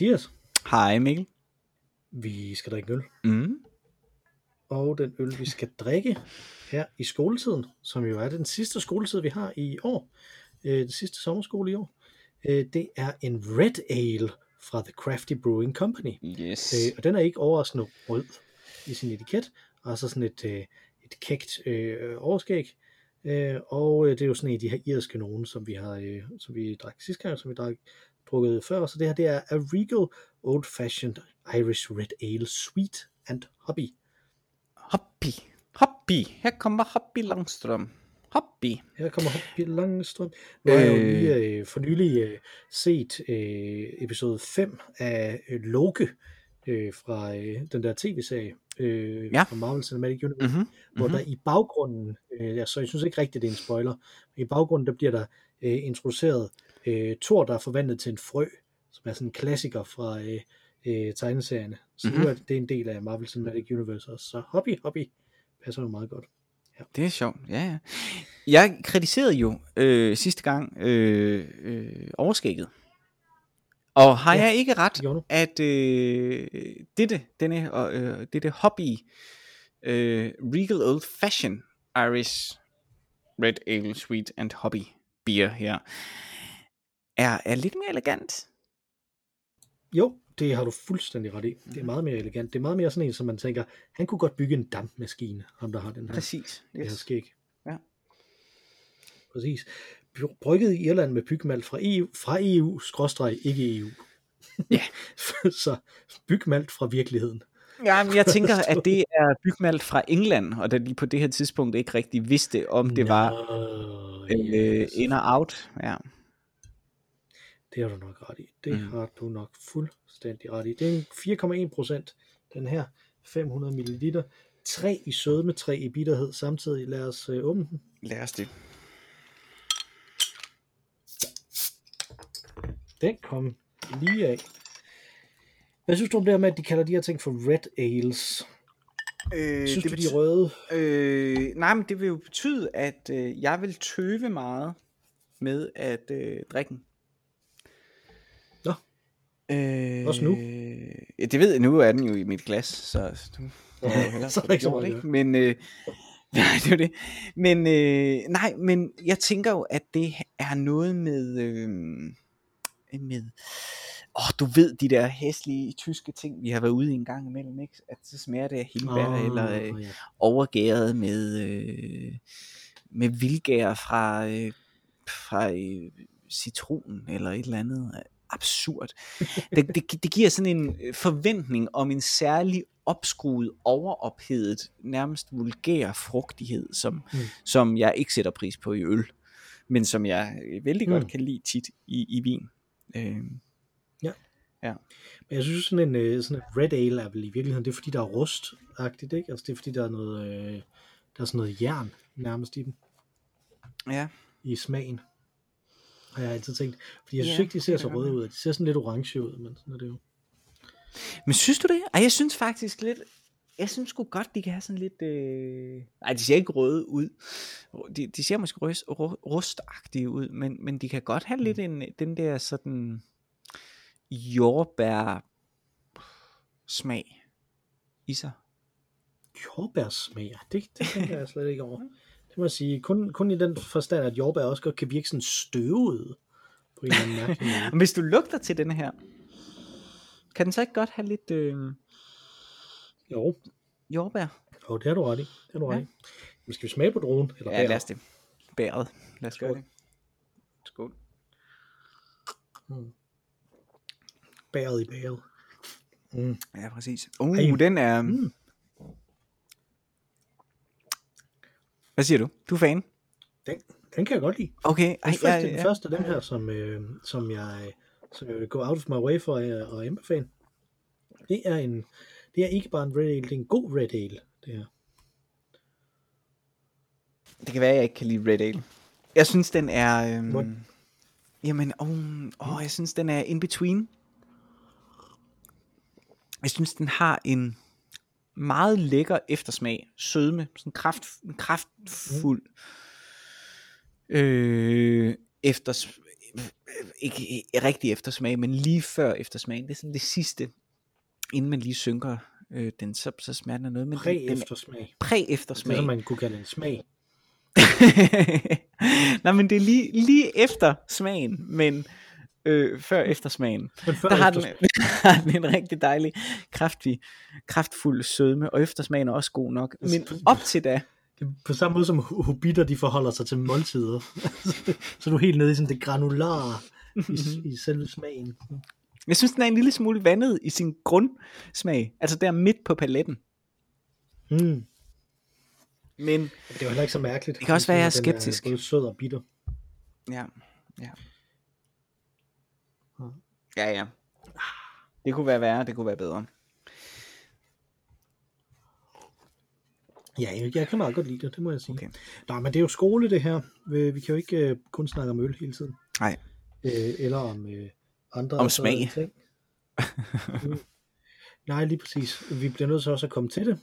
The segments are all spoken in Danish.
Hej Mathias. Hej Mikkel. Vi skal drikke øl. Mm. Og den øl, vi skal drikke her i skoletiden, som jo er den sidste skoletid, vi har i år, øh, det sidste sommerskole i år, øh, det er en Red Ale fra The Crafty Brewing Company. Yes. Øh, og den er ikke overraskende rød i sin etiket, og så sådan et, øh, et kægt øh, overskæg. Øh, og øh, det er jo sådan en af de her irske nogen, som vi har, øh, som vi drak sidste gang, som vi drak drukket før. Så det her, det er A Regal Old Fashioned Irish Red Ale Sweet and Hobby. Hobby. Hobby. Her kommer Hobby Langstrøm. Hobby. Her kommer Hobby Langstrøm. Nu har jeg jo Øh. lige øh, for nylig øh, set øh, episode 5 af øh, Loke øh, fra øh, den der tv-serie øh, Ja. fra Marvel Cinematic Universe. Mm-hmm. hvor der i baggrunden, øh, så jeg synes ikke rigtigt, det er en spoiler, men i baggrunden, der bliver der øh, introduceret øh, Thor, der er forvandlet til en frø, som er sådan en klassiker fra øh, øh, tegneserierne. Så mm-hmm. Mhm. nu er det, er en del af Marvel Cinematic Universe også. Så hobby, hobby passer jo meget godt. Det er sjovt, ja, ja. Jeg kritiserede jo øh, sidste gang øh, øh, overskægget. Og har Ja, jeg ikke ret, du. at øh, dette, denne, øh, dette hobby, øh, Regal Old Fashion Irish Red Ale Sweet and Hobby Beer her, er, er lidt mere elegant. Jo, det har du fuldstændig ret i. Det Mhm. er meget mere elegant. Det er meget mere sådan en, som man tænker, han kunne godt bygge en dampmaskine, ham der har den her, Præcis. det her Yes. skæg. Ja. Præcis. Bry- Brygget i Irland med bygmalt fra EU, fra EU, skråstreg, ikke EU. Ja. så bygmalt fra virkeligheden. Ja, men jeg tænker, at det er bygmalt fra England, og da de på det her tidspunkt ikke rigtig vidste, om det var Nå, øh, yes. in og out. Ja. Det har du nok ret i. Det Mm. har du nok fuldstændig ret i. Det er en 4,1 procent, den her 500 ml. 3 i sødme, 3 i bitterhed samtidig. Lad os øh, åbne den. Lad os det. Den kom lige af. Hvad synes du om det her med, at de kalder de her ting for red ales? Øh, Synes det du, de er betyder, røde? øh, nej, men det vil jo betyde, at øh, jeg vil tøve meget med at øh, drikke den. Øh, Også nu? Ja, det ved jeg, nu er den jo i mit glas, så jo hellere Så er der ikke så meget ikke? Men, øh, nej, det er det. Men, øh, nej, men jeg tænker jo, at det er noget med, øh, med, åh, du ved, de der hæslige tyske ting, vi har været ude i en gang imellem, ikke? At så smager det af hindbær, oh, eller øh, ja. overgæret med, øh, med vildgær fra, øh, fra øh, citron eller et eller andet absurd. Det, det, det giver sådan en øh, forventning om en særlig opskruet, overophedet, nærmest vulgær frugtighed, som, Mm. som jeg ikke sætter pris på i øl, men som jeg øh, vældig Mm. godt kan lide tit i, i vin. Øh, Men jeg synes sådan en, øh, sådan en red ale er vel i virkeligheden, det er fordi der er rustagtigt, ikke? Altså det er fordi der er noget, øh, der er sådan noget jern nærmest i dem, ja. i smagen. Har jeg altid tænkt. Fordi jeg synes Ja, ikke, de ser så røde ud. De ser sådan lidt orange ud, men sådan er det jo. Men synes du det? Ej, jeg synes faktisk lidt, jeg synes sgu godt, de kan have sådan lidt, øh... nej, de ser ikke røde ud. De, de ser måske rust, rustagtige ud, men, men de kan godt have lidt en, den der sådan jordbær smag i sig. Jordbærsmag, det, det tænker jeg slet ikke over. Det må jeg sige. Kun, kun i den forstand, at jordbær også godt kan virke sådan støvet på en eller anden måde. Hvis du lugter til den her, kan den så ikke godt have lidt øh, Jo, jordbær? jo, det har du ret i. Det har du ret Ja. i. Men skal vi smage på dronen? Eller Ja, bæret? lad os det. Bæret. Lad os gøre Skål. det. Skål. Mm. Bæret i bæret. Mm. Ja, præcis. Uh, Ej. den er... Mm. Hvad siger du? Du er fan? Den, den kan jeg godt lide. Okay. Den, Ej, første, ja, den ja. første af dem her, som, øh, som, jeg, som jeg vil gå out of my way for at, anbefale, det er, en, det er ikke bare en red ale, det er en god red ale. Det her. Det kan være, at jeg ikke kan lide Red Ale. Jeg synes, den er... Hvor- Øhm, jamen, åh, åh, jeg synes, den er in between. Jeg synes, den har en meget lækker eftersmag. Sødme. Sådan kraft, kraftfuld. Øh, efter, ikke, rigtig eftersmag, men lige før eftersmagen. Det er sådan det sidste, inden man lige synker øh, den, så, så smager den af noget. Men Præ-eftersmag. Præ-eftersmag. Det er, man kunne kalde en smag. Nej, men det er lige, lige efter smagen, men øh, før eftersmagen. Men før Der har den, har den en rigtig dejlig, kraftig, kraftfuld sødme, og eftersmagen er også god nok. Men op til da, er på samme måde som hobitter, de forholder sig til måltider. så er du helt nede i sådan det granulare i, i selve smagen. jeg synes, den er en lille smule vandet i sin grundsmag. Altså der midt på paletten. Mm. Men Det er jo heller ikke så mærkeligt. Det kan også være, jeg er Den skeptisk. både sød og bitter. ja, ja. Ja. Ja. Det kunne være værre, det kunne være bedre. Ja, jeg, jeg kan meget godt lide det, det må jeg sige. Okay. Nej, men det er jo skole det her. Vi, vi kan jo ikke øh, kun snakke om øl hele tiden. Nej. Øh, eller om øh, andre Om smag. ting. Mm. Nej, lige præcis. Vi bliver nødt til også at komme til det,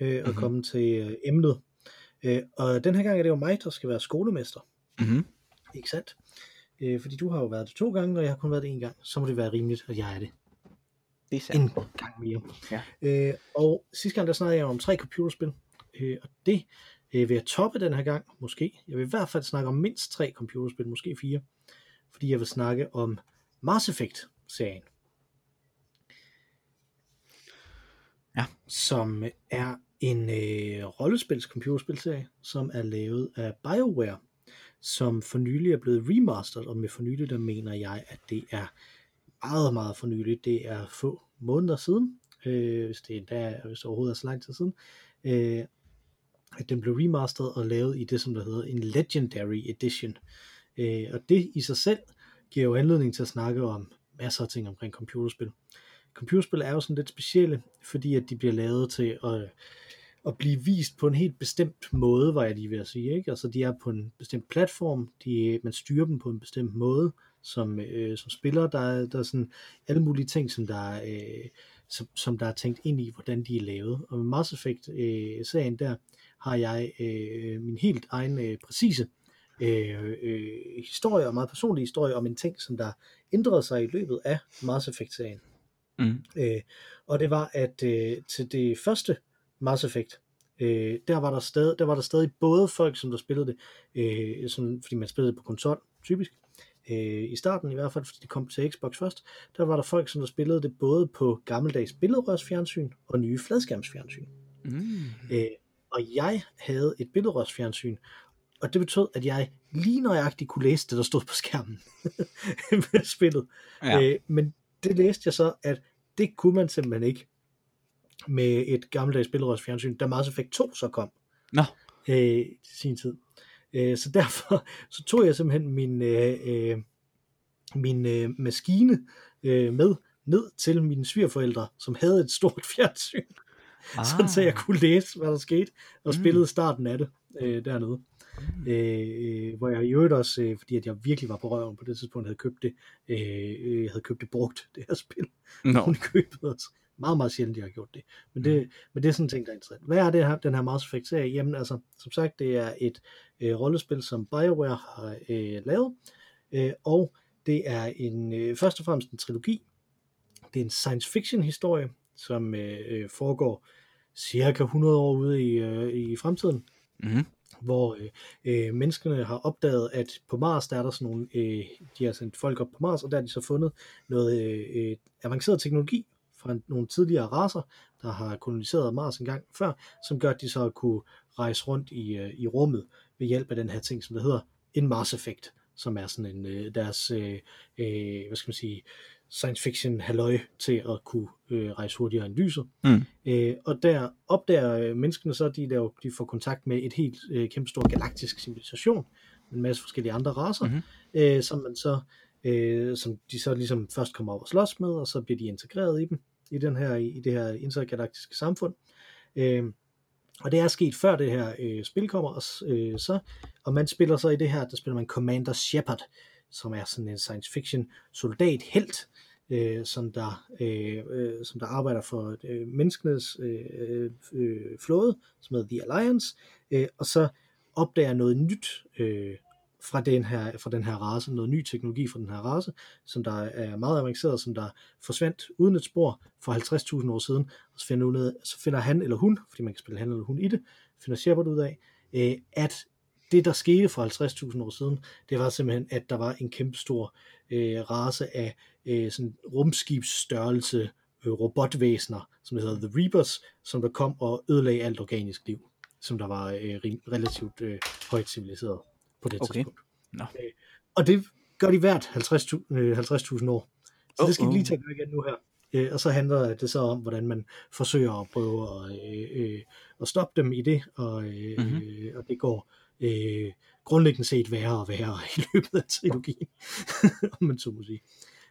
øh, og Mhm. mm-hmm. komme til øh, emnet. Øh, og den her gang er det jo mig, der skal være skolemester. Mm-hmm. Ikke sandt? Øh, fordi du har jo været det to gange, og jeg har kun været det en gang. Så må det være rimeligt, at jeg er det Det er sandt. en gang mere. Ja. Øh, og sidste gang, der snakkede jeg om tre computerspil. Øh, og det øh, vil jeg toppe den her gang, måske. Jeg vil i hvert fald snakke om mindst tre computerspil, måske fire. Fordi jeg vil snakke om Mass Effect-serien. Ja. Som er en øh, rollespils computerspilserie, som er lavet af BioWare, som for nylig er blevet remasteret, og med for nylig, der mener jeg, at det er meget, meget for nylig. Det er få måneder siden, øh, hvis det endda er, hvis det overhovedet er så lang tid siden, øh, at den blev remasteret og lavet i det, som der hedder en Legendary Edition. Øh, og det i sig selv giver jo anledning til at snakke om masser af ting omkring computerspil. Computerspil er jo sådan lidt specielle, fordi at de bliver lavet til at, at blive vist på en helt bestemt måde, var jeg lige ved at sige. Ikke? Altså de er på en bestemt platform, de, man styrer dem på en bestemt måde, som, øh, som spiller. Der er, der er sådan alle mulige ting, som der, er, øh, som, som der er tænkt ind i, hvordan de er lavet. Og med Mass Effect-serien der, har jeg øh, min helt egen øh, præcise øh, øh, historie, og meget personlig historie om en ting, som der ændrede sig i løbet af Mass Effect-serien. Mm. Øh, og det var, at øh, til det første Mass Effect, øh, der, var der, stadig, der var der stadig både folk, som der spillede det, øh, som, fordi man spillede det på konsol, typisk, øh, i starten i hvert fald, fordi det kom til Xbox først, der var der folk, som der spillede det både på gammeldags billedrørsfjernsyn og nye fladskærmsfjernsyn. Mm. Øh, og jeg havde et billedrørsfjernsyn, og det betød, at jeg lige nøjagtigt kunne læse det, der stod på skærmen med spillet. Ja. Øh, men det læste jeg så, at det kunne man simpelthen ikke med et gammeldags billedrørsfjernsyn, da Mass Effect 2 så kom Nå. øh, til sin tid. Øh, så derfor så tog jeg simpelthen min, øh, øh, min øh, maskine øh, med ned til mine svigerforældre, som havde et stort fjernsyn, ah. sådan så jeg kunne læse, hvad der skete, og Mm. spillede starten af det øh, dernede. Øh, hvor jeg i øvrigt også, øh, fordi at jeg virkelig var på røven på det tidspunkt, havde købt det, øh, øh, havde købt det brugt, det her spil. Hun købet også. Meget, meget sjældent, jeg har gjort det. Men det, men det er sådan en ting, der er interessant. Hvad er det her, den her Mass Effect serie? Jamen altså, som sagt, det er et øh, rollespil, som BioWare har øh, lavet. Øh, og det er en øh, først og fremmest en trilogi. Det er en science fiction historie, som øh, øh, foregår cirka 100 år ude i, øh, i fremtiden Mm. hvor øh, øh, menneskene har opdaget, at på Mars, der er der sådan nogle, øh, de har sendt folk op på Mars, og der har de så fundet noget øh, øh, avanceret teknologi fra nogle tidligere raser, der har koloniseret Mars en gang før, som gør, at de så kunne rejse rundt i, øh, i rummet ved hjælp af den her ting, som der hedder en Mars-effekt, som er sådan en øh, deres, øh, øh, hvad skal man sige, science fiction halløj til at kunne øh, rejse hurtigere end lyset. Mm. Øh, og der opdager øh, menneskene så, de, der, de får kontakt med et helt øh, kæmpestort galaktisk civilisation, med en masse forskellige andre raser, Mhm. mm-hmm. øh, som man så øh, som de så ligesom først kommer over og slås med, og så bliver de integreret i dem, i, den her, i det her intergalaktiske samfund. Øh, og det er sket før det her øh, spil kommer, og, øh, så, og man spiller så i det her, der spiller man Commander Shepard, som er sådan en science fiction soldat helt, øh, som, der, øh, øh, som der arbejder for øh, menneskenes øh, øh, flåde, som hedder The Alliance, øh, og så opdager noget nyt øh, fra den her, fra den her race, noget ny teknologi fra den her race, som der er meget avanceret, som der forsvandt uden et spor for 50.000 år siden, og så finder, ud af, så finder han eller hun, fordi man kan spille han eller hun i det, finder Shepard ud af, øh, at det, der skete for 50.000 år siden, det var simpelthen, at der var en kæmpe stor øh, race af øh, sådan rumskibsstørrelse øh, robotvæsener, som hedder The Reapers, som der kom og ødelagde alt organisk liv, som der var øh, relativt øh, højt civiliseret på det Okay. tidspunkt. Nå. Øh, og det gør de hvert 50.000 øh, 50.000 år. Så det skal Oh, vi lige oh. tage igen nu her. Øh, og så handler det så om, hvordan man forsøger at prøve at, øh, øh, at stoppe dem i det, og, øh, Mhm. øh, og det går øh, grundlæggende set værre og værre i løbet af trilogien, om man så må sige.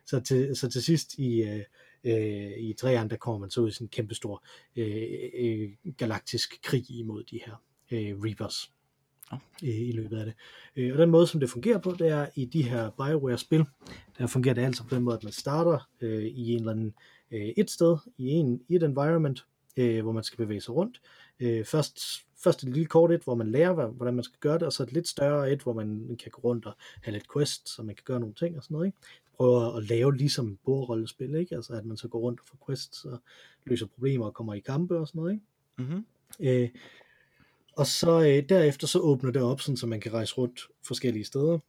Så til, så til sidst i, øh, øh, i træerne, der kommer man så ud i sådan en kæmpestor øh, øh, galaktisk krig imod de her øh, Reapers øh, i løbet af det. Øh, og den måde, som det fungerer på, det er i de her Bioware-spil, der fungerer det altså på den måde, at man starter øh, i en eller anden øh, et sted, i, en, i et environment, øh, hvor man skal bevæge sig rundt. Øh, først, først et lille kort et, hvor man lærer, hvad- hvordan man skal gøre det, og så et lidt større et, hvor man kan gå rundt og have lidt quest, så man kan gøre nogle ting og sådan noget. Ikke? Prøver at lave ligesom bordrollespil, ikke? altså at man så går rundt og får quests og løser problemer og kommer i kampe og sådan noget. Ikke? Mm-hmm. Øh, og så øh, derefter så åbner det op, sådan, så man kan rejse rundt forskellige steder.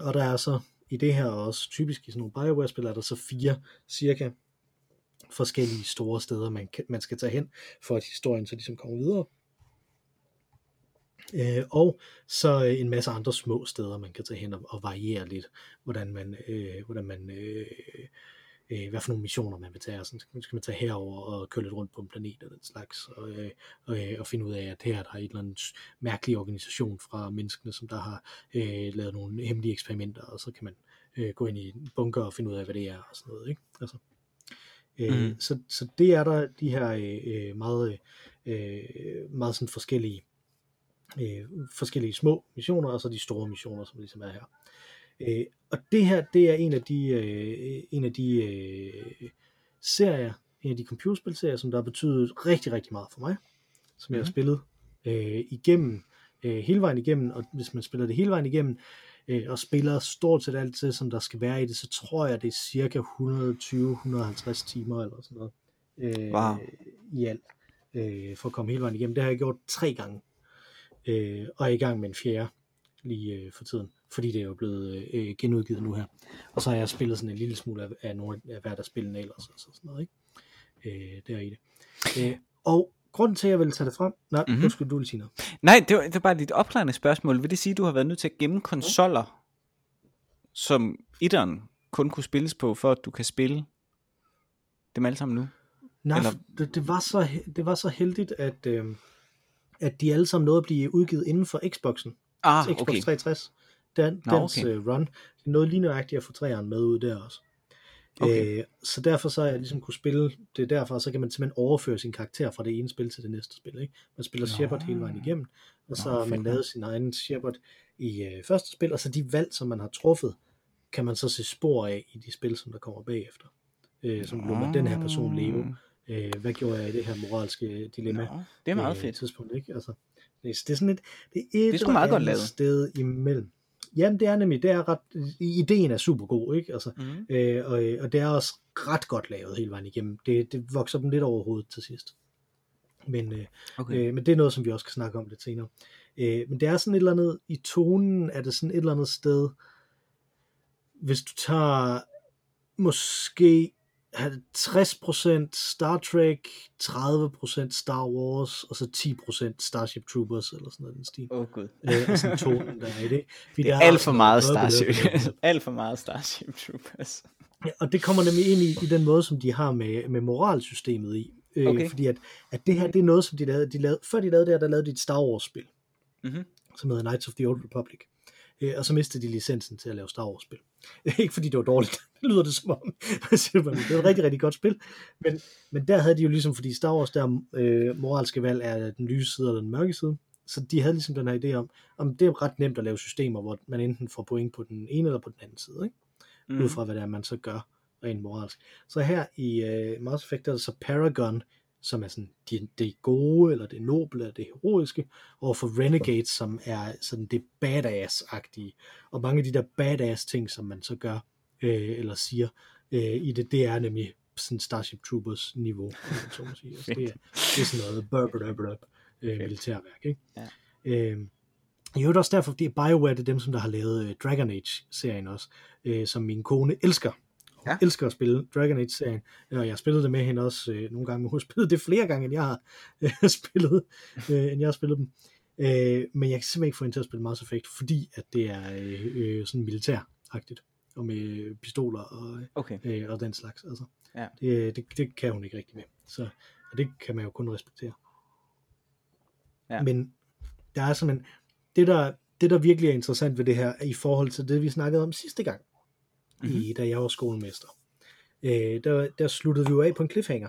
Og der er så i det her og også typisk i sådan nogle Bioware-spil, er der så fire cirka forskellige store steder, man, kan, man skal tage hen, for at historien så ligesom kommer videre. Øh, og så øh, en masse andre små steder, man kan tage hen og, og variere lidt, hvordan man, øh, hvordan man øh, øh, hvad for nogle missioner man vil tage. Sådan, skal, skal man tage herover og køre lidt rundt på en planet og den slags, og, øh, og, øh, og finde ud af, at her der er et eller andet mærkelig organisation fra menneskene, som der har øh, lavet nogle hemmelige eksperimenter, og så kan man øh, gå ind i en bunker og finde ud af, hvad det er og sådan noget. Ikke? Altså, øh, Mhm. så, så det er der de her øh, meget, øh, meget sådan forskellige øh, forskellige små missioner, og så de store missioner, som ligesom er her. Øh, og det her, det er en af de, øh, en af de øh, serier, en af de computerspilserier, som der har betydet rigtig, rigtig meget for mig, som jeg har Mhm. spillet øh, igennem, øh, hele vejen igennem, og hvis man spiller det hele vejen igennem, øh, og spiller stort set alt det, som der skal være i det, så tror jeg, det er cirka 120-150 timer eller sådan noget øh, Wow. i alt, øh, for at komme hele vejen igennem. Det har jeg gjort tre gange, øh, og er i gang med en fjerde lige øh, for tiden, fordi det er jo blevet øh, genudgivet nu her. Og så har jeg spillet sådan en lille smule af, af nogle af hverdagsspillene ellers, og så sådan noget, ikke? Øh, der i det. Øh, og grunden til, at jeg vil tage det frem, nej, Mhm. mm-hmm. nu skal du lige sige noget. Nej, det var, det var bare et opklarende spørgsmål. Vil det sige, at du har været nødt til at gemme konsoller, som etteren kun kunne spilles på, for at du kan spille dem alle sammen nu? Nej, Eller- det, det, var så, det var så heldigt, at, øh, at de alle sammen nåede at blive udgivet inden for Xboxen. Ah, Xbox okay. 360. Den, Nå, dens okay. øh, run. Det nåede lige nøjagtigt at få træeren med ud der også. Okay. Øh, så derfor så jeg ligesom kunne spille det derfra, så kan man simpelthen overføre sin karakter fra det ene spil til det næste spil. Ikke? Man spiller Nå. Shepard hele vejen igennem, og så Nå, har man lavet sin egen Shepard i øh, første spil, og så de valg, som man har truffet, kan man så se spor af i de spil, som der kommer bagefter. Øh, som lå man den her person leve. Øh, hvad gjorde jeg i det her moralske dilemma? Nå, det er meget øh, fedt. tidspunkt, ikke? Altså, det, er- det er sådan et, det er et er sgu eller meget godt lavet. sted imellem. Jamen, det er nemlig, det er ret, ideen er super god, ikke? Altså, Mm. øh, og, og det er også ret godt lavet hele vejen igennem. Det, det vokser dem lidt over hovedet til sidst. Men, øh, Okay. øh, men det er noget, som vi også skal snakke om lidt senere. Øh, men det er sådan et eller andet, i tonen er det sådan et eller andet sted, hvis du tager måske 60% Star Trek, 30% Star Wars, og så 10% Starship Troopers, eller sådan noget den stil. Åh oh, gud. Øh, og sådan tonen, der er i det. Fordi Det er alt for meget Starship. alt for meget Starship Troopers. Ja, og det kommer nemlig ind i, i den måde, som de har med, med moralsystemet i. Øh, Okay. Fordi at, at det her, det er noget, som de lavede, de lavede før de lavede det her, der lavede de et Star Wars-spil, Mhm. som hedder Knights of the Old Republic. Øh, og så mistede de licensen til at lave Star Wars-spil. Ikke fordi det var dårligt, det lyder det som om. det er et rigtig, rigtig godt spil. Men, men der havde de jo ligesom, fordi Star Wars, der øh, moralske valg er den lyse side og den mørke side. Så de havde ligesom den her idé om, om det er ret nemt at lave systemer, hvor man enten får point på den ene eller på den anden side. Ikke? mm. ud fra, hvad det er, man så gør rent moralsk. Så her i uh, Mass Effect er det så Paragon, som er sådan det, det gode, eller det noble, eller det heroiske, og for Renegades, som er sådan det badass-agtige. Og mange af de der badass ting, som man så gør, øh, eller siger øh, i det, det er nemlig sådan Starship Troopers niveau, så man sige. Altså, det, er, det er sådan noget burp, burp, burp, øh, militærværk, ikke? Ja. Øh, i øvrigt også derfor, fordi BioWare det er dem, som der har lavet øh, Dragon Age-serien også, øh, som min kone elsker. Ja. elsker at spille Dragon Age-serien, og jeg har spillet det med hende også øh, nogle gange, men hun har spillet det flere gange, end jeg har øh, spillet, øh, end jeg har spillet dem. Øh, men jeg kan simpelthen ikke få hende til at spille Mass Effect, fordi at det er øh, øh, sådan militæragtigt, og med pistoler og, Okay. øh, og den slags. Altså. Ja. Det, det, det kan hun ikke rigtig med. Så, og det kan man jo kun respektere. Ja. Men der er simpelthen, det der, det der virkelig er interessant ved det her, er i forhold til det, vi snakkede om sidste gang, mm-hmm. i, da jeg var skolemester. Øh, der, der sluttede vi jo af på en cliffhanger.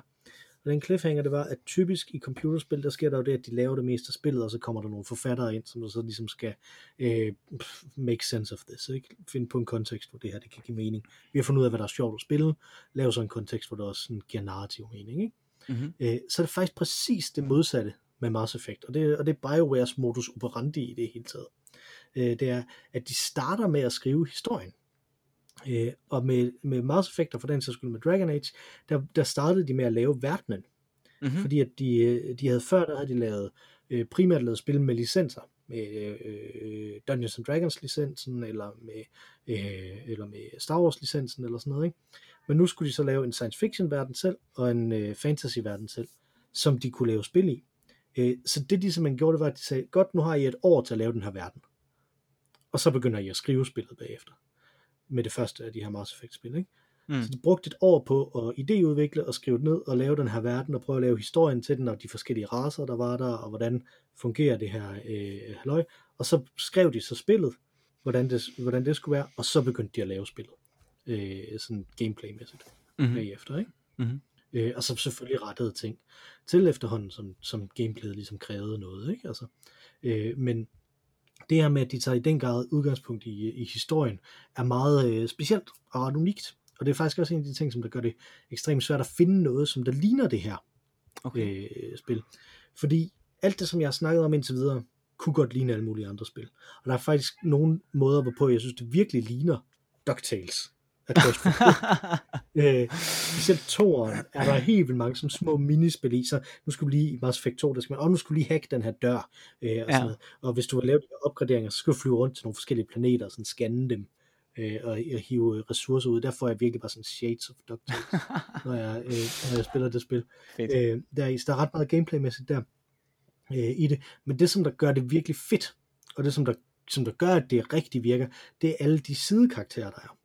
Og den cliffhanger, det var, at typisk i computerspil, der sker der jo det, at de laver det meste af spillet, og så kommer der nogle forfattere ind, som der så ligesom skal øh, make sense of this, ikke? finde på en kontekst, hvor det her det kan give mening. Vi har fundet ud af, hvad der er sjovt at spille, lave så en kontekst, hvor der også sådan giver narrativ mening. Ikke? Mm-hmm. øh, så er det faktisk præcis det modsatte med Mass Effect, og det, og det er BioWares modus operandi i det hele taget. Øh, det er, at de starter med at skrive historien. Øh, og med, med Mass Effect, og for den sags skyld med Dragon Age, der, der startede de med at lave verdenen. Mm-hmm. Fordi at de, øh, de havde før, der havde de lavet, øh, primært lavet spil med licenser, med øh, Dungeons and Dragons licensen, eller med, øh, eller med Star Wars licensen, eller sådan noget, ikke? Men nu skulle de så lave en science fiction verden selv, og en øh, fantasy verden selv, som de kunne lave spil i. Øh, så det de simpelthen gjorde, det var, at de sagde, godt, nu har I et år til at lave den her verden. Og så begynder I at skrive spillet bagefter. Med det første af de her Mass Effect spil, ikke? Mm. Så de brugte et år på at idéudvikle og skrive det ned og lave den her verden og prøve at lave historien til den og de forskellige raser, der var der, og hvordan fungerer det her øh, halløj. Og så skrev de så spillet, hvordan det, hvordan det skulle være, og så begyndte de at lave spillet. Øh, sådan gameplaymæssigt Mm-hmm. bagefter, ikke? Mhm. Øh, og så selvfølgelig rettede ting til efterhånden, som, som gameplayet ligesom krævede noget, ikke? Altså, øh, men det her med, at de tager i den grad udgangspunkt i, i historien, er meget øh, specielt og ret unikt. Og det er faktisk også en af de ting, som der gør det ekstremt svært at finde noget, som der ligner det her Okay. øh, spil. Fordi alt det, som jeg har snakket om indtil videre, kunne godt ligne alle mulige andre spil. Og der er faktisk nogle måder, hvorpå jeg synes, det virkelig ligner DuckTales. Af øh, specielt toeren er der helt vildt mange sådan små minispil i, så nu skulle du lige i Mass Effect 2, der skal man, og nu skulle lige hacke den her dør, øh, og, Ja. sådan noget. og hvis du vil lave de her opgraderinger, så skal du flyve rundt til nogle forskellige planeter, og sådan scanne dem, øh, og, og hive ressourcer ud, der får jeg virkelig bare sådan shades of DuckTales, når jeg, øh, når jeg spiller det spil. Fedt. Øh, der, er, der er ret meget gameplaymæssigt der øh, i det, men det som der gør det virkelig fedt, og det som der, som der gør, at det rigtig virker, det er alle de sidekarakterer, der er.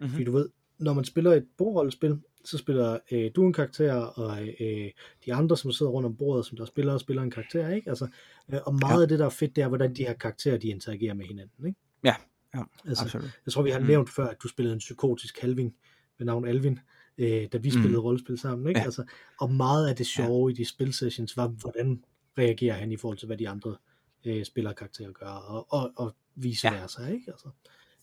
Mhm. Fordi du ved, når man spiller et bordrollespil, så spiller øh, du en karakter, og øh, de andre, som sidder rundt om bordet, som der spiller, spiller en karakter, ikke? Altså, øh, og meget Ja. af det, der er fedt, det er, hvordan de her karakterer, de interagerer med hinanden, ikke? Ja, ja, Altså, absolut. jeg tror, vi har Mm. nævnt før, at du spillede en psykotisk halving ved navn Alvin, øh, da vi Mm. spillede rollespil sammen, ikke? Ja. Altså, og meget af det sjove i de spilsessions var, hvordan reagerer han i forhold til, hvad de andre øh, spillerkarakterer gør, og, og, og vice Ja. versa, ikke? Altså,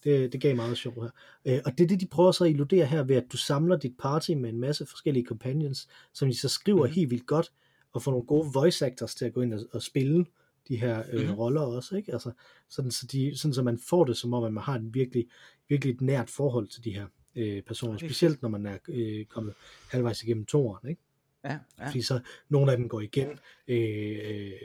det, det gav meget sjov her. Øh, og det er det, de prøver så at illudere her ved, at du samler dit party med en masse forskellige companions, som de så skriver mm. helt vildt godt, og får nogle gode voice actors til at gå ind og, og spille de her øh, mm. roller også, ikke? Altså, sådan, så de, sådan så man får det som om, at man har en virkelig, virkelig et nært forhold til de her øh, personer, specielt når man er øh, kommet halvvejs igennem toeren, ikke? Ja, ja. Fordi så nogle af dem går igen. Øh,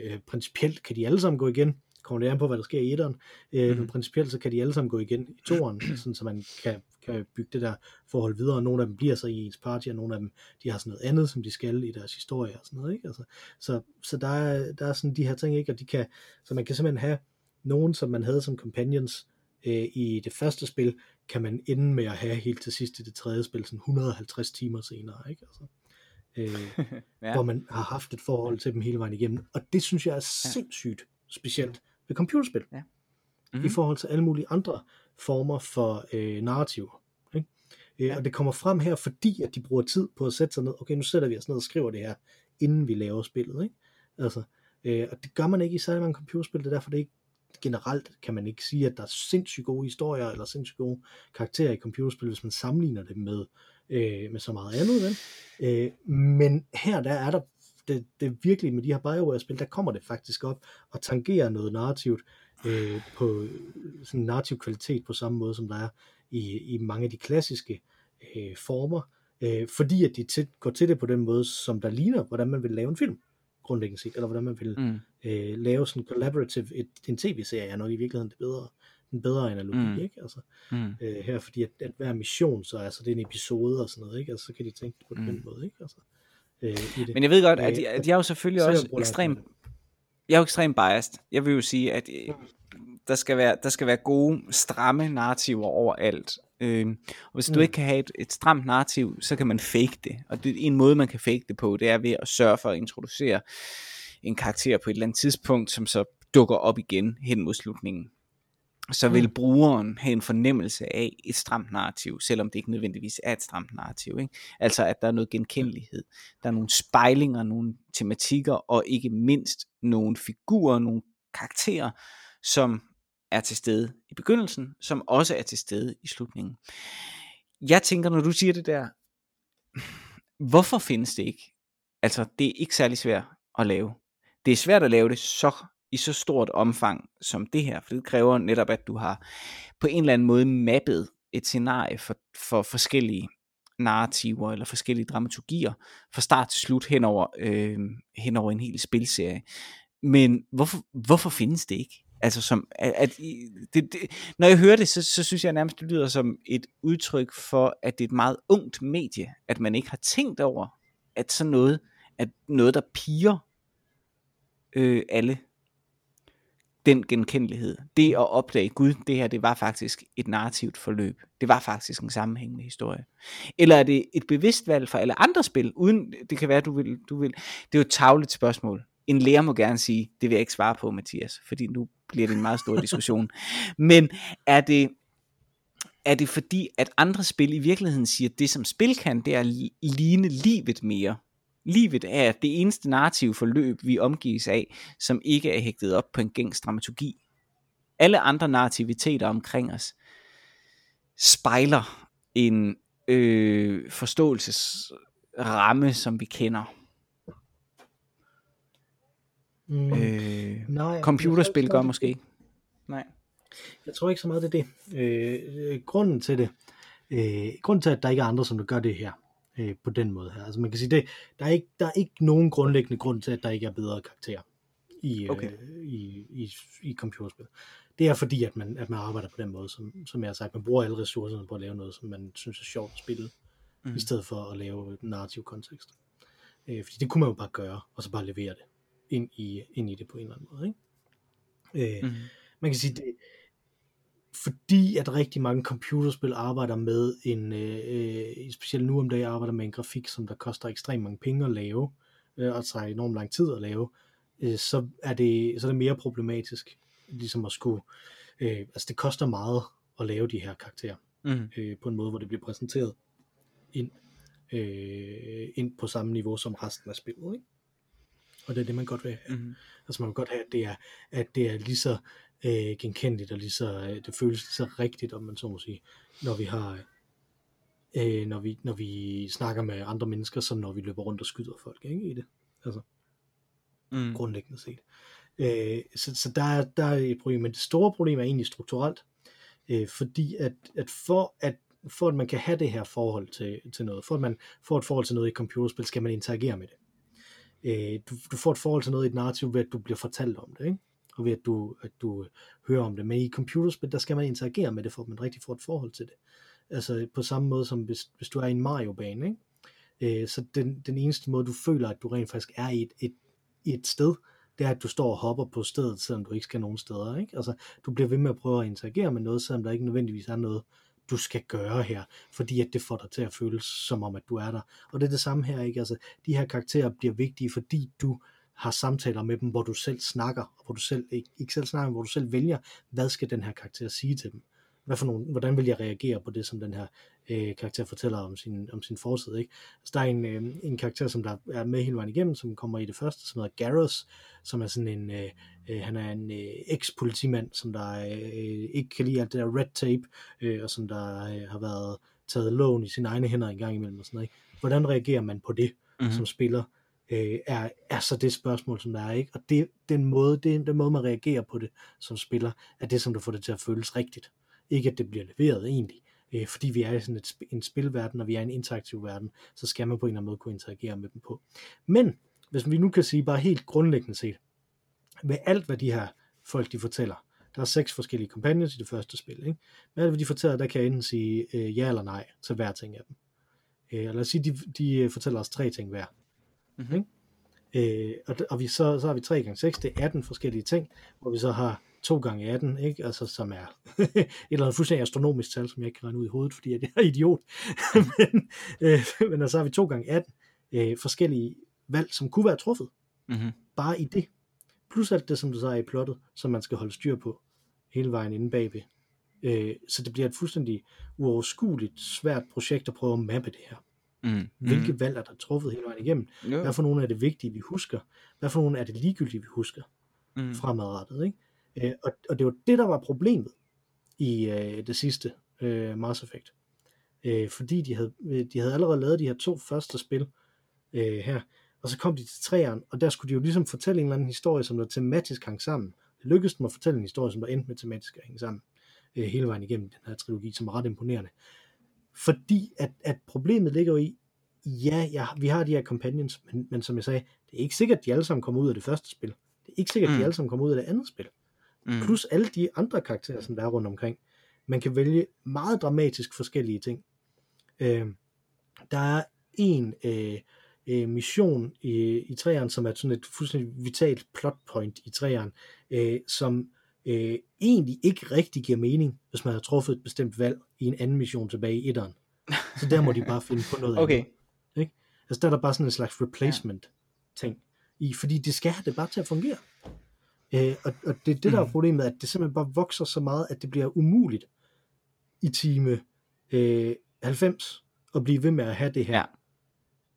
øh, principielt kan de alle sammen gå igen. Kommer det an på, hvad der sker i etteren. Øh, Mhm. Men principielt så kan de alle sammen gå igen i toeren, sådan så man kan, kan bygge det der forhold videre. Nogle af dem bliver så i ens party, og nogle af dem de har sådan noget andet, som de skal i deres historie og sådan noget. Ikke? Altså, så så der, er, der er sådan de her ting, ikke? og de kan, så man kan simpelthen have nogen, som man havde som companions øh, i det første spil, kan man ende med at have helt til sidst i det tredje spil, sådan 150 timer senere. Ikke? Altså, øh, ja. hvor man har haft et forhold til dem hele vejen igennem. Og det synes jeg er sindssygt specielt ved computerspil, Mhm. i forhold til alle mulige andre former for øh, narrativer. Ikke? Øh, Ja. Og det kommer frem her, fordi at de bruger tid på at sætte sig ned. Okay, nu sætter vi os ned og skriver det her, inden vi laver spillet. Ikke? Altså, øh, og det gør man ikke i særlig mange computerspil, det er derfor, det ikke generelt kan man ikke sige, at der er sindssygt gode historier, eller sindssygt gode karakterer i computerspil, hvis man sammenligner det med, øh, med så meget andet. Vel? Øh, men her der er der det, det virkelig med de her Bioware-spil, der kommer det faktisk op og tangerer noget narrativt øh, på sådan en narrativ kvalitet på samme måde, som der er i, i mange af de klassiske øh, former, øh, fordi at de til, går til det på den måde, som der ligner, hvordan man vil lave en film, grundlæggende set, eller hvordan man vil mm. øh, lave sådan en collaborative, et, en tv-serie er nok i virkeligheden det bedre, en bedre analogi, mm. ikke? Altså, mm. øh, her, fordi at, at hver mission, så altså, det er en episode og sådan noget, ikke? Altså, så kan de tænke på mm. den måde, ikke? Altså, øh, i det. Men jeg ved godt, at, de, at jeg er jo selvfølgelig også ekstremt, jeg er jo ekstremt biased. Jeg vil jo sige, at øh, der skal være, der skal være gode, stramme narrativer overalt. Øh, og hvis mm. du ikke kan have et, et stramt narrativ, så kan man fake det. Og det, en måde, man kan fake det på, det er ved at sørge for at introducere en karakter på et eller andet tidspunkt, som så dukker op igen hen mod slutningen så vil mm. brugeren have en fornemmelse af et stramt narrativ, selvom det ikke nødvendigvis er et stramt narrativ. Ikke? Altså at der er noget genkendelighed, der er nogle spejlinger, nogle tematikker, og ikke mindst nogle figurer, nogle karakterer, som er til stede i begyndelsen, som også er til stede i slutningen. Jeg tænker, når du siger det der, hvorfor findes det ikke? Altså, det er ikke særlig svært at lave. Det er svært at lave det så i så stort omfang som det her, for det kræver netop, at du har på en eller anden måde mappet et scenarie for, for forskellige narrativer eller forskellige dramaturgier fra start til slut hen over, øh, hen over en hel spilserie. Men hvorfor, hvorfor findes det ikke? Altså som, at, at det, det, når jeg hører det, så, så synes jeg nærmest, det lyder som et udtryk for, at det er et meget ungt medie, at man ikke har tænkt over, at sådan noget, at noget, der piger øh, alle den genkendelighed. Det at opdage, Gud, det her, det var faktisk et narrativt forløb. Det var faktisk en sammenhængende historie. Eller er det et bevidst valg for alle andre spil, uden, det kan være, du vil, du vil, det er jo et tavligt spørgsmål. En lærer må gerne sige, det vil jeg ikke svare på, Mathias, fordi nu bliver det en meget stor diskussion. Men er det, er det fordi, at andre spil i virkeligheden siger, at det som spil kan, det er at ligne livet mere, Livet er det eneste narrative forløb, vi omgives af, som ikke er hægtet op på en gængs dramaturgi. Alle andre narrativiteter omkring os spejler en øh, forståelsesramme, som vi kender. Mm, øh, nej, computerspil gør måske ikke. Nej. Jeg tror ikke så meget, det er det. Øh, grunden til det, øh, grunden til, at der ikke er andre, som gør det her, øh, på den måde her. Altså man kan sige, det, der, er ikke, der er ikke nogen grundlæggende grund til, at der ikke er bedre karakterer i, øh, okay. øh, i, i, i computerspil. Det er fordi, at man, at man arbejder på den måde, som, som jeg har sagt, man bruger alle ressourcerne på at lave noget, som man synes er sjovt at spille, mm. i stedet for at lave en narrativ kontekst. Øh, fordi det kunne man jo bare gøre, og så bare levere det ind i, ind i det på en eller anden måde. Ikke? Øh, mm. Man kan sige, det, fordi at rigtig mange computerspil arbejder med en, øh, øh, specielt nu om dagen arbejder med en grafik, som der koster ekstremt mange penge at lave, øh, og tager enormt lang tid at lave, øh, så, er det, så er det mere problematisk, ligesom at skulle, øh, altså det koster meget at lave de her karakterer, mm. øh, på en måde, hvor det bliver præsenteret ind, øh, ind på samme niveau som resten af spillet, ikke? Og det er det, man godt vil have. Mm. Altså man vil godt have, at det er, at det er lige så øh, genkendeligt, og lige så, øh, det føles lige så rigtigt, om man så må sige, når vi har, øh, når, vi, når vi snakker med andre mennesker, som når vi løber rundt og skyder folk, ikke, i det, altså, mm. grundlæggende set. Øh, så, så der, er, der er et problem, men det store problem er egentlig strukturelt, øh, fordi at, at for at for at man kan have det her forhold til, til noget, for at man får et forhold til noget i computerspil, skal man interagere med det. Øh, du, du får et forhold til noget i et narrativ ved, at du bliver fortalt om det, ikke? Og ved at du, at du øh, hører om det. Men i computerspil, der skal man interagere med det, for at man rigtig får et forhold til det. Altså på samme måde som hvis, hvis du er i en Mario-bane, ikke? Øh, så den, den eneste måde, du føler, at du rent faktisk er i et, et, et sted, det er, at du står og hopper på stedet, selvom du ikke skal nogen steder. Ikke? Altså, du bliver ved med at prøve at interagere med noget, selvom der ikke nødvendigvis er noget, du skal gøre her, fordi at det får dig til at føles som om, at du er der. Og det er det samme her, ikke? Altså, de her karakterer bliver vigtige, fordi du har samtaler med dem, hvor du selv snakker, og hvor du selv, ikke, ikke selv snakker, men hvor du selv vælger, hvad skal den her karakter sige til dem? Hvad for nogle, hvordan vil jeg reagere på det, som den her øh, karakter fortæller om sin, om sin forside? Ikke? Altså, der er en, øh, en karakter, som der er med hele vejen igennem, som kommer i det første, som hedder Garrus, som er sådan en, øh, øh, han er en øh, eks-politimand, som der øh, ikke kan lide alt det der red tape, øh, og som der øh, har været taget loven i sine egne hænder en gang imellem og sådan noget. Ikke? Hvordan reagerer man på det mm-hmm. som spiller? Øh, er, er så det spørgsmål, som der er, ikke? Og det, den, måde, det, den måde, man reagerer på det som spiller, er det, som der får det til at føles rigtigt. Ikke at det bliver leveret egentlig, øh, fordi vi er i sådan et, en spilverden, og vi er i en interaktiv verden, så skal man på en eller anden måde kunne interagere med dem på. Men, hvis vi nu kan sige bare helt grundlæggende set, med alt hvad de her folk de fortæller, der er seks forskellige companions i det første spil, ikke? Med alt hvad de fortæller, der kan jeg enten sige øh, ja eller nej til hver ting af dem. Øh, lad os sige, de, de øh, fortæller os tre ting hver. Mhm. Øh, og og vi, så, så har vi 3 gange 6, det er 18 forskellige ting, hvor vi så har 2 gange 18, ikke? Altså, som er et eller andet fuldstændig astronomisk tal, som jeg ikke kan regne ud i hovedet, fordi jeg er idiot. men, øh, men altså, så har vi 2 gange 18 øh, forskellige valg, som kunne være truffet, Mm-hmm. bare i det. Plus alt det, som du så er i plottet, som man skal holde styr på hele vejen inde bagved. Øh, så det bliver et fuldstændig uoverskueligt svært projekt at prøve at mappe det her. Mm. Hvilke valg er der truffet hele vejen igennem? Jo. Hvad for nogle er det vigtige, vi husker? Hvad for nogle er det ligegyldige, vi husker Mm. fremadrettet? Ikke? Øh, og, og det var det, der var problemet i øh, det sidste øh, Mass Effect. Øh, fordi de havde, øh, de havde allerede lavet de her to første spil øh, her, og så kom de til træerne, og der skulle de jo ligesom fortælle en eller anden historie, som der tematisk hang sammen. Det lykkedes dem at fortælle en historie, som der endte med tematisk at hænge sammen øh, hele vejen igennem den her trilogi, som er ret imponerende. Fordi at, at problemet ligger jo i, ja, ja, vi har de her companions, men, men som jeg sagde, det er ikke sikkert, at de alle sammen kommer ud af det første spil. Det er ikke sikkert, at Mm. de alle sammen kommer ud af det andet spil. Mm. Plus alle de andre karakterer, som der er rundt omkring. Man kan vælge meget dramatisk forskellige ting. Øh, der er en øh, øh, mission i, i træerne, som er sådan et fuldstændig vitalt plot point i træerne, øh, som øh, egentlig ikke rigtig giver mening, hvis man har truffet et bestemt valg i en anden mission tilbage i etteren. Så der må de bare finde på noget Okay. andet. Ikke? Altså der er der bare sådan en slags replacement ting i, fordi det skal have det bare til at fungere. Øh, og, og det er det, der er Mm. problemet, at det simpelthen bare vokser så meget, at det bliver umuligt i time øh, 90 at blive ved med at have det her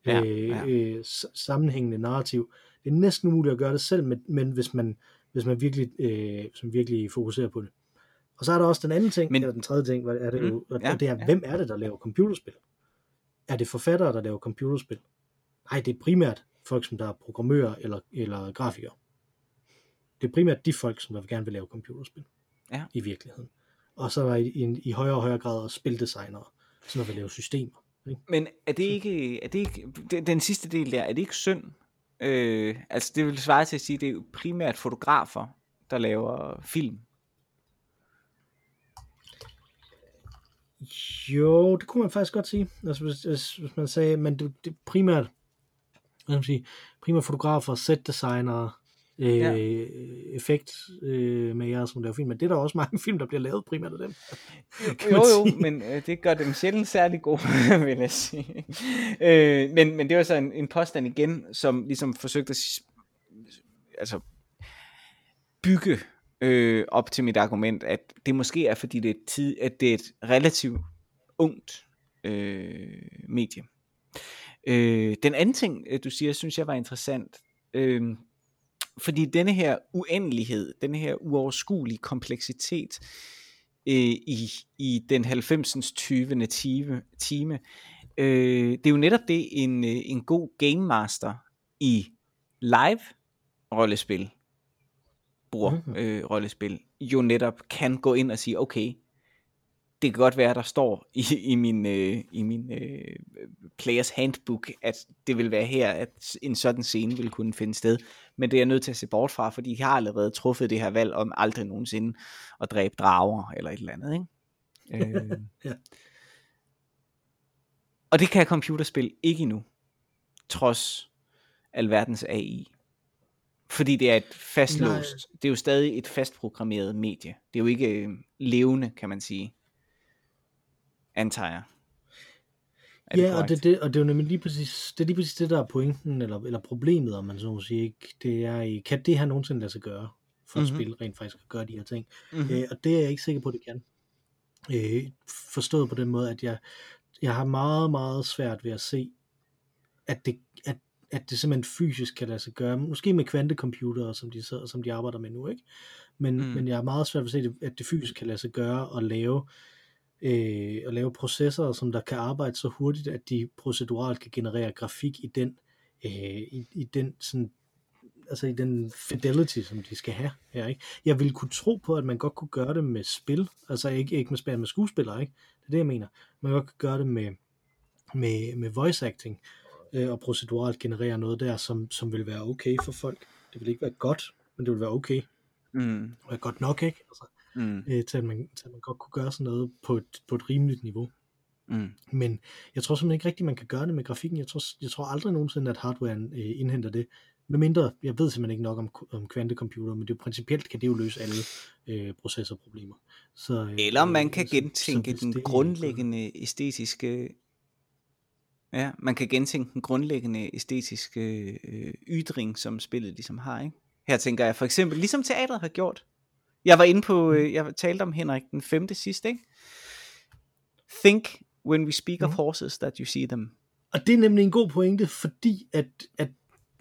Ja. Ja, øh, ja. Øh, sammenhængende narrativ. Det er næsten umuligt at gøre det selv, men, men hvis man hvis man virkelig, øh, man virkelig fokuserer på det. Og så er der også den anden ting, Men- eller den tredje ting, hvad er det Mm, jo, og, ja, og det er, ja. hvem er det, der laver computerspil? Er det forfattere, der laver computerspil? Nej, det er primært folk, som der er programmører eller, eller grafikere. Det er primært de folk, som der gerne vil lave computerspil. Ja. I virkeligheden. Og så er der i, i, i højere og højere grad også spildesignere, som der vil lave systemer. Ikke? Men er det ikke, er det ikke den, den sidste del der, er det ikke synd? Øh, altså det vil svare til at sige, at det er primært fotografer, der laver film. Jo, det kunne man faktisk godt sige. Altså, hvis, hvis, hvis man sagde, men det, det primært, hvad skal man sige, primært fotografer, setdesignere, øh, Ja. effekt øh, med jer, som laver film. Men det er der også mange film, der bliver lavet primært af dem. Jo jo, men øh, det gør dem sjældent særlig gode, vil jeg sige. Øh, men, men det var så en, en påstand igen, som ligesom forsøgte at altså, bygge øh, op til mit argument, at det måske er fordi det er, tid, at det er et relativt ungt øh, medie. Øh, den anden ting, øh, du siger, synes jeg var interessant, øh, fordi denne her uendelighed, denne her uoverskuelige kompleksitet øh, i, i den 90'ens 20. time, time øh, det er jo netop det, en, øh, en god game master i live rollespil, bruger Mhm. øh, rollespil, jo netop kan gå ind og sige, okay, det kan godt være, der står i, i min, øh, i min øh, players handbook, at det vil være her, at en sådan scene vil kunne finde sted. Men det er jeg nødt til at se bort fra, fordi de har allerede truffet det her valg om aldrig nogensinde at dræbe drager eller et eller andet. Ikke? Øh, Ja. Og det kan computerspil ikke endnu, trods alverdens AI. Fordi det er et fastlåst, det er jo stadig et fastprogrammeret medie. Det er jo ikke øh, levende, kan man sige. Antager jeg. Er ja, og det, det, og det er jo nemlig lige præcis, det er lige præcis det, der er pointen, eller, eller problemet, om man så må sige, ikke? det er, i, kan det her nogensinde lade sig gøre, for Mhm. at spil rent faktisk at gøre de her ting? Mhm. Øh, og det er jeg ikke sikker på, at det kan. Øh, forstået på den måde, at jeg, jeg har meget, meget svært ved at se, at det, at, at det simpelthen fysisk kan lade sig gøre. Måske med kvantecomputere, som de, så- som de arbejder med nu, ikke? Men, Mm. men jeg har meget svært ved at se, at det fysisk kan lade sig gøre at lave, øh, at lave processorer, som der kan arbejde så hurtigt, at de proceduralt kan generere grafik i den øh, i, i den sådan altså i den fidelity, som de skal have her, ikke? Jeg ville kunne tro på, at man godt kunne gøre det med spil, altså ikke, ikke med spil, med skuespillere, ikke? Det er det, jeg mener. Man godt kan gøre det med, med, med voice acting, øh, og proceduralt generere noget der, som, som vil være okay for folk. Det vil ikke være godt, men det vil være okay. Mm. Og er godt nok, ikke? Altså, Mm. øh, til, at man, til at man godt kunne gøre sådan noget på et, på et rimeligt niveau. Mm. Men jeg tror simpelthen ikke rigtigt, man kan gøre det med grafikken. Jeg tror, jeg tror aldrig nogensinde, at hardwaren øh, indhenter det. Med mindre, jeg ved simpelthen ikke nok om, om kvantecomputer, men det er principielt kan det jo løse alle øh, processorproblemer. Så, øh, Eller man øh, kan så- gentænke så den det- grundlæggende æstetiske Ja, man kan gentænke den grundlæggende æstetiske øh, ydring, som spillet ligesom har, ikke? Her tænker jeg for eksempel, ligesom teatret har gjort. Jeg var inde på, øh, jeg talte om Henrik den femte sidst, ikke? Think when we speak of Mhm. horses that you see them. Og det er nemlig en god pointe, fordi at, at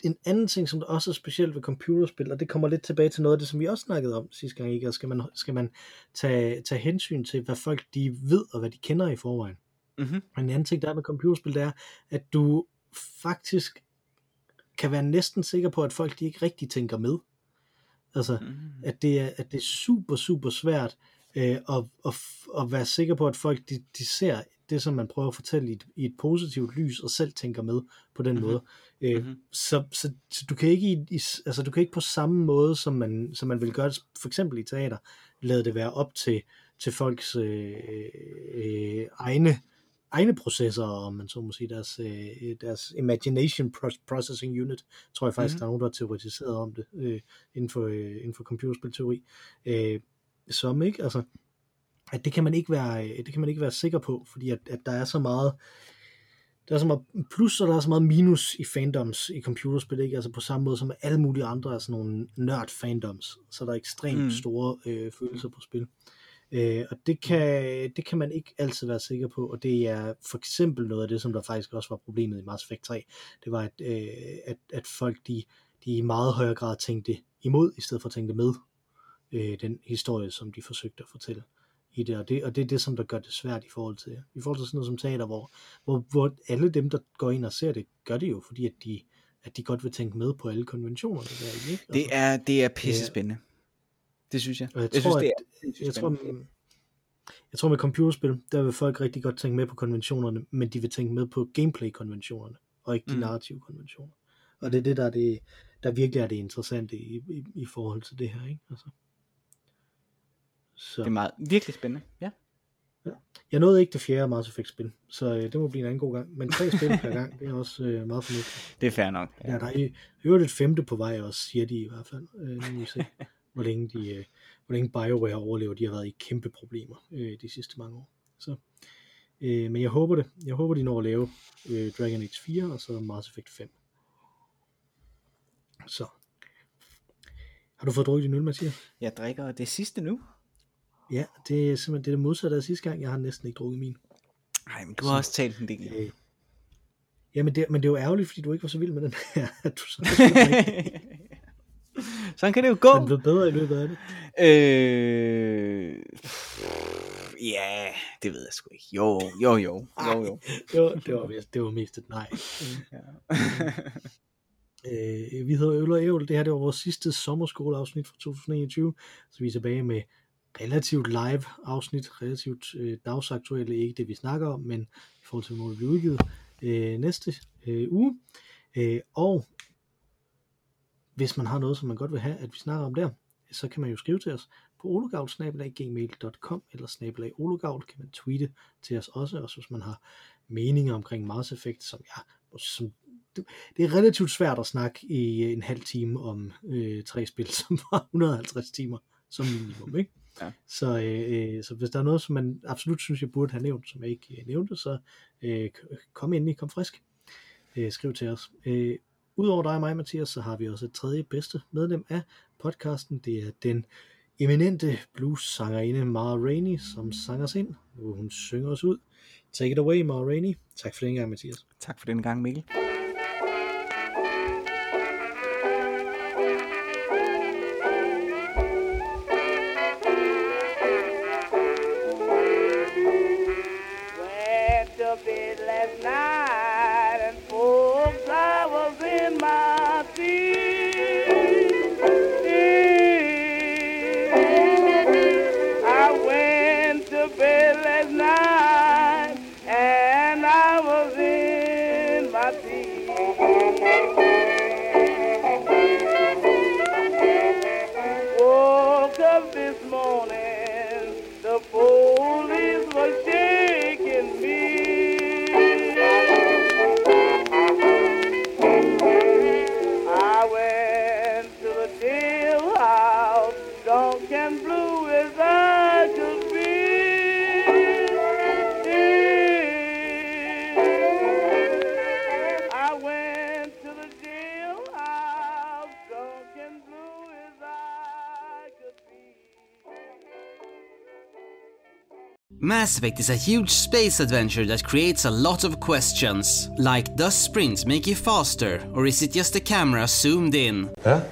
en anden ting, som der også er specielt ved computerspil, og det kommer lidt tilbage til noget af det, som vi også snakkede om sidste gang, ikke? Og skal man, skal man tage, tage hensyn til, hvad folk de ved, og hvad de kender i forvejen. Mm-hmm. En anden ting, der er med computerspil, det er, at du faktisk kan være næsten sikker på, at folk de ikke rigtig tænker med. Altså, Mm. at det er, at det er super, super svært øh, at, at, at være sikker på, at folk de, de ser det, som man prøver at fortælle i et, i et positivt lys, og selv tænker med på den Mhm. måde. Øh, Mhm. så, så, så du kan ikke i, i, altså du kan ikke på samme måde, som man, som man vil gøre det, for eksempel i teater, lade det være op til, til folks øh, øh, egne egne processer, om man så må sige, deres, øh, deres imagination pro- processing unit, tror jeg faktisk, Mhm. mm-hmm. der er nogen, der har teoretiseret om det øh, inden, for, øh, inden for computerspilteori. Øh, som ikke, altså, at det kan man ikke være, det kan man ikke være sikker på, fordi at, at der er så meget, der er så meget plus, og der er så meget minus i fandoms i computerspil, ikke? Altså på samme måde som alle mulige andre er sådan nogle nørd fandoms, så er der ekstremt Mm. mm. store øh, følelser på spil. Øh, og det kan, det kan man ikke altid være sikker på, og det er for eksempel noget af det, som der faktisk også var problemet i Mass Effect 3, det var, at, øh, at, at folk de, de i meget højere grad tænkte imod, i stedet for at tænke med øh, den historie, som de forsøgte at fortælle i det, og det, og det er det, som der gør det svært i forhold til, i forhold til sådan noget som teater, hvor, hvor, hvor alle dem, der går ind og ser det, gør det jo, fordi at de, at de godt vil tænke med på alle konventionerne der, ikke? Det er, det er pisse spændende. Det synes jeg. Og jeg, jeg tror, synes, det at, er sindssygt jeg, tror, spændende. jeg tror med computerspil, der vil folk rigtig godt tænke med på konventionerne, men de vil tænke med på gameplay-konventionerne, og ikke de Mm. mm. narrative konventioner. Og det er det, der, er det, der virkelig er det interessante i, i, i forhold til det her. Ikke? Altså. Så. Det er meget, virkelig spændende. Ja. Jeg nåede ikke det fjerde Mass Effect spil, så øh, det må blive en anden god gang. Men tre spil per gang, det er også øh, meget fornuftigt. Det er fair nok. Ja, der er i øvrigt et femte på vej også, siger de i hvert fald. Øh, nu vi se, hvor længe, de, øh, hvor længe BioWare overlever. De har været i kæmpe problemer øh, de sidste mange år. Så, øh, men jeg håber det. Jeg håber, de når at lave øh, Dragon Age 4 og så Mass Effect 5. Så. Har du fået drukket din øl, Mathias? Jeg drikker det sidste nu. Ja, det er simpelthen det, er det modsatte af sidste gang. Jeg har næsten ikke drukket min. Nej, men du har også talt en del. Øh, ja, men det, men det er jo ærgerligt, fordi du ikke var så vild med den her. du så, Sådan kan det jo gå. den blev bedre i løbet af det. Øh... Ja, det ved jeg sgu ikke. Jo, jo, jo. jo, jo. Det var, det var, det var mest et nej. Ja. Øh, vi hedder Øl og Ævl. Det her det var vores sidste sommerskoleafsnit fra 2021. Så vi er tilbage med relativt live afsnit, relativt øh, dagsaktuelle, ikke det vi snakker om, men i forhold til, hvornår det bliver udgivet øh, næste øh, uge. Øh, og hvis man har noget, som man godt vil have, at vi snakker om der, så kan man jo skrive til os på ologavl.gmail.com eller snabelag ologavl kan man tweete til os også, også hvis man har meninger omkring Mars Effect, som jeg som det er relativt svært at snakke i en halv time om øh, tre spil, som var 150 timer som minimum, ikke? Ja. Så, øh, så hvis der er noget, som man absolut synes, jeg burde have nævnt, som jeg ikke øh, nævnte, så øh, kom endelig, kom frisk. Øh, skriv til os. Øh, Udover dig og mig, Mathias, så har vi også et tredje bedste medlem af podcasten. Det er den eminente blues-sangerinde Mara Rainey, som sanger os ind, hvor hun synger os ud. Take it away, Mara Rainey. Tak for den gang, Mathias. tak for den gang, Mikkel. Last night and folks me. Mass Effect is a huge space adventure that creates a lot of questions, like does sprint make you faster, or is it just the camera zoomed in? Huh?